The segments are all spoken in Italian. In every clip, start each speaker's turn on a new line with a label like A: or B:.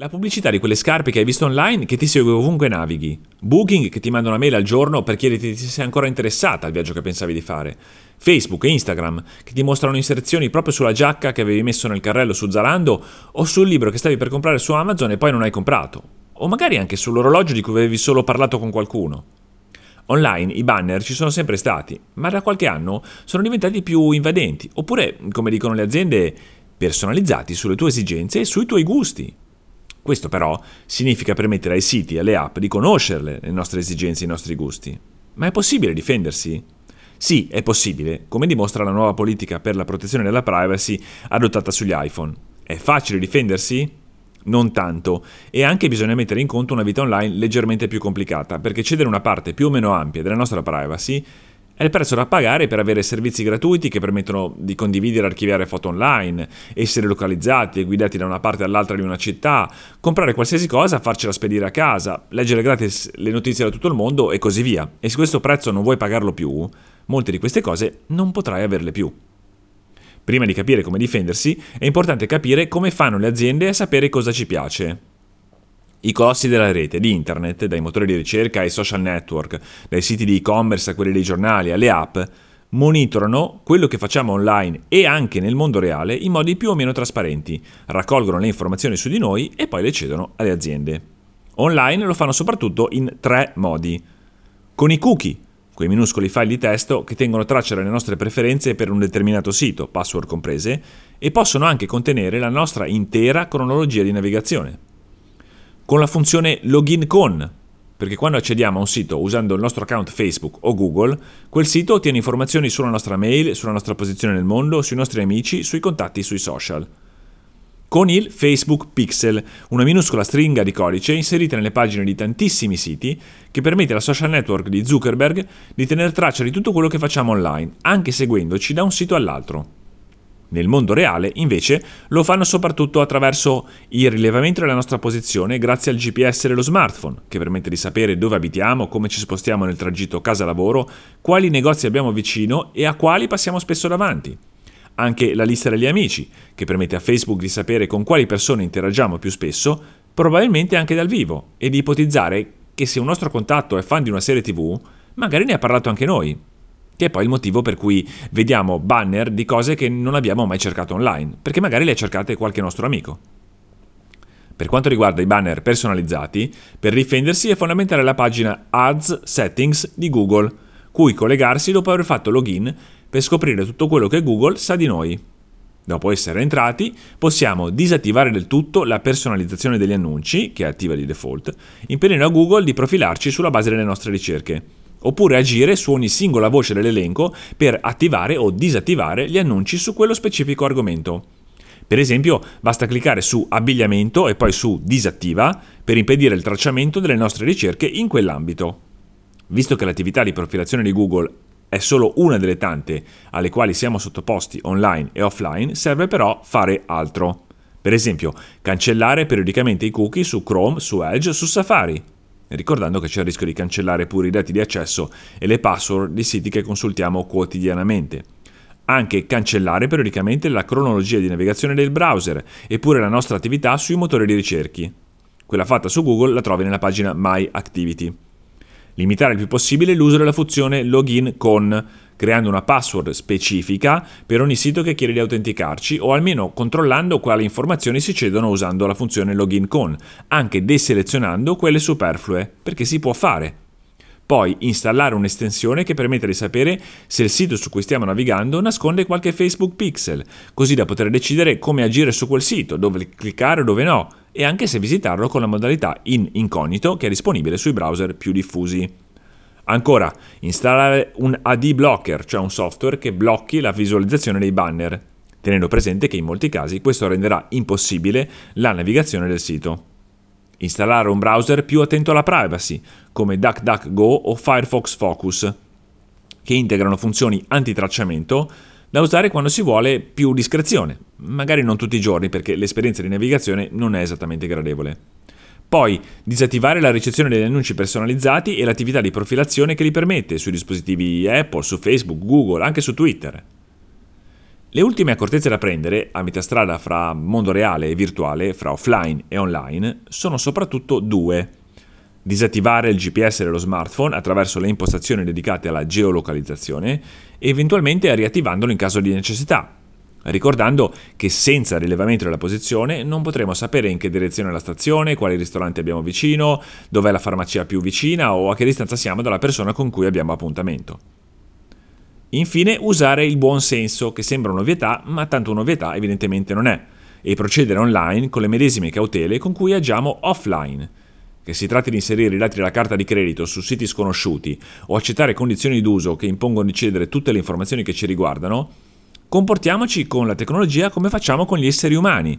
A: La pubblicità di quelle scarpe che hai visto online che ti segue ovunque navighi. Booking che ti manda una mail al giorno per chiederti se sei ancora interessata al viaggio che pensavi di fare. Facebook e Instagram che ti mostrano inserzioni proprio sulla giacca che avevi messo nel carrello su Zalando o sul libro che stavi per comprare su Amazon e poi non hai comprato. O magari anche sull'orologio di cui avevi solo parlato con qualcuno. Online i banner ci sono sempre stati, ma da qualche anno sono diventati più invadenti, oppure, come dicono le aziende, personalizzati sulle tue esigenze e sui tuoi gusti. Questo però significa permettere ai siti e alle app di conoscerle le nostre esigenze e i nostri gusti. Ma è possibile difendersi? Sì, è possibile, come dimostra la nuova politica per la protezione della privacy adottata sugli iPhone. È facile difendersi? Non tanto, e anche bisogna mettere in conto una vita online leggermente più complicata, perché cedere una parte più o meno ampia della nostra privacy è il prezzo da pagare per avere servizi gratuiti che permettono di condividere e archiviare foto online, essere localizzati e guidati da una parte all'altra di una città, comprare qualsiasi cosa, farcela spedire a casa, leggere gratis le notizie da tutto il mondo e così via. E se questo prezzo non vuoi pagarlo più, molte di queste cose non potrai averle più. Prima di capire come difendersi, è importante capire come fanno le aziende a sapere cosa ci piace. I colossi della rete, di internet, dai motori di ricerca ai social network, dai siti di e-commerce a quelli dei giornali, alle app, monitorano quello che facciamo online e anche nel mondo reale in modi più o meno trasparenti, raccolgono le informazioni su di noi e poi le cedono alle aziende. Online lo fanno soprattutto in tre modi. Con i cookie, quei minuscoli file di testo che tengono traccia delle nostre preferenze per un determinato sito, password comprese, e possono anche contenere la nostra intera cronologia di navigazione con la funzione login con, perché quando accediamo a un sito usando il nostro account Facebook o Google, quel sito ottiene informazioni sulla nostra mail, sulla nostra posizione nel mondo, sui nostri amici, sui contatti sui social. Con il Facebook Pixel, una minuscola stringa di codice inserita nelle pagine di tantissimi siti che permette alla social network di Zuckerberg di tenere traccia di tutto quello che facciamo online, anche seguendoci da un sito all'altro. Nel mondo reale, invece, lo fanno soprattutto attraverso il rilevamento della nostra posizione grazie al GPS dello smartphone, che permette di sapere dove abitiamo, come ci spostiamo nel tragitto casa-lavoro, quali negozi abbiamo vicino e a quali passiamo spesso davanti. Anche la lista degli amici, che permette a Facebook di sapere con quali persone interagiamo più spesso, probabilmente anche dal vivo, e di ipotizzare che se un nostro contatto è fan di una serie TV, magari ne ha parlato anche noi, che è poi il motivo per cui vediamo banner di cose che non abbiamo mai cercato online, perché magari le ha cercate qualche nostro amico. Per quanto riguarda i banner personalizzati, per difendersi è fondamentale la pagina Ads Settings di Google, cui collegarsi dopo aver fatto login per scoprire tutto quello che Google sa di noi. Dopo essere entrati, possiamo disattivare del tutto la personalizzazione degli annunci, che è attiva di default, impedendo a Google di profilarci sulla base delle nostre ricerche oppure agire su ogni singola voce dell'elenco per attivare o disattivare gli annunci su quello specifico argomento. Per esempio, basta cliccare su abbigliamento e poi su disattiva per impedire il tracciamento delle nostre ricerche in quell'ambito. Visto che l'attività di profilazione di Google è solo una delle tante alle quali siamo sottoposti online e offline, serve però fare altro. Per esempio, cancellare periodicamente i cookie su Chrome, su Edge, su Safari, ricordando che c'è il rischio di cancellare pure i dati di accesso e le password di siti che consultiamo quotidianamente. Anche cancellare periodicamente la cronologia di navigazione del browser e pure la nostra attività sui motori di ricerchi. Quella fatta su Google la trovi nella pagina My Activity. Limitare il più possibile l'uso della funzione login con, creando una password specifica per ogni sito che chiede di autenticarci o almeno controllando quali informazioni si cedono usando la funzione login con, anche deselezionando quelle superflue, perché si può fare. Poi installare un'estensione che permette di sapere se il sito su cui stiamo navigando nasconde qualche Facebook pixel, così da poter decidere come agire su quel sito, dove cliccare o dove no, e anche se visitarlo con la modalità in incognito che è disponibile sui browser più diffusi. Ancora, installare un AD blocker, cioè un software che blocchi la visualizzazione dei banner, tenendo presente che in molti casi questo renderà impossibile la navigazione del sito. Installare un browser più attento alla privacy, come DuckDuckGo o Firefox Focus, che integrano funzioni antitracciamento da usare quando si vuole più discrezione, magari non tutti i giorni perché l'esperienza di navigazione non è esattamente gradevole. Poi disattivare la ricezione degli annunci personalizzati e l'attività di profilazione che li permette sui dispositivi Apple, su Facebook, Google, anche su Twitter. Le ultime accortezze da prendere, a metà strada fra mondo reale e virtuale, fra offline e online, sono soprattutto due. Disattivare il GPS dello smartphone attraverso le impostazioni dedicate alla geolocalizzazione e eventualmente riattivandolo in caso di necessità, ricordando che senza rilevamento della posizione non potremo sapere in che direzione è la stazione, quali ristoranti abbiamo vicino, dov'è la farmacia più vicina o a che distanza siamo dalla persona con cui abbiamo appuntamento. Infine, usare il buon senso, che sembra un'ovvietà, ma tanto un'ovvietà evidentemente non è, e procedere online con le medesime cautele con cui agiamo offline. Che si tratti di inserire i dati della carta di credito su siti sconosciuti o accettare condizioni d'uso che impongono di cedere tutte le informazioni che ci riguardano, comportiamoci con la tecnologia come facciamo con gli esseri umani.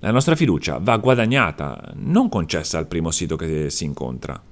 A: La nostra fiducia va guadagnata, non concessa al primo sito che si incontra.